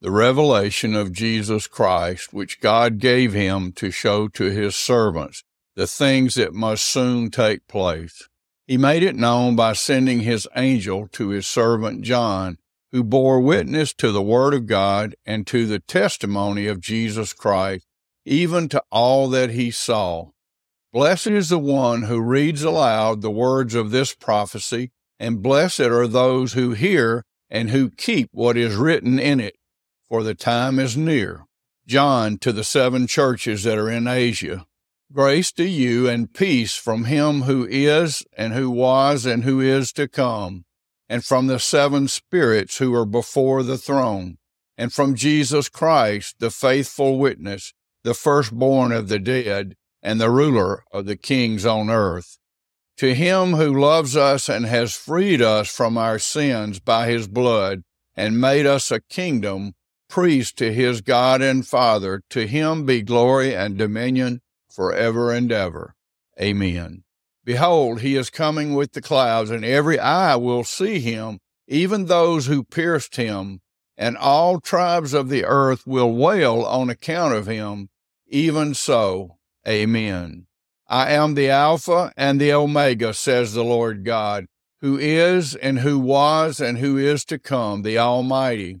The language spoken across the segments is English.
the revelation of Jesus Christ, which God gave him to show to his servants the things that must soon take place. He made it known by sending his angel to his servant John, who bore witness to the word of God and to the testimony of Jesus Christ, even to all that he saw. Blessed is the one who reads aloud the words of this prophecy, and blessed are those who hear and who keep what is written in it, for the time is near. John to the seven churches that are in Asia. Grace to you and peace from him who is and who was and who is to come, and from the seven spirits who are before the throne, and from Jesus Christ, the faithful witness, the firstborn of the dead, and the ruler of the kings on earth. To him who loves us and has freed us from our sins by his blood, and made us a kingdom, priest to his God and Father, to him be glory and dominion forever and ever. Amen. Behold, he is coming with the clouds, and every eye will see him, even those who pierced him, and all tribes of the earth will wail on account of him. Even so, Amen. I am the Alpha and the Omega, says the Lord God, who is, and who was, and who is to come, the Almighty.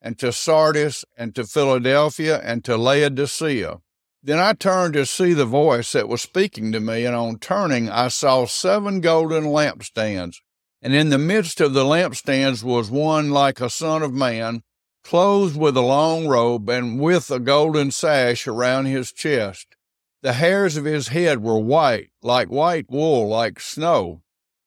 and to Sardis and to Philadelphia and to Laodicea. Then I turned to see the voice that was speaking to me, and on turning, I saw seven golden lampstands. And in the midst of the lampstands was one like a son of man, clothed with a long robe and with a golden sash around his chest. The hairs of his head were white, like white wool, like snow.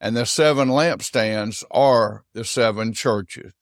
and the seven lampstands are the seven churches.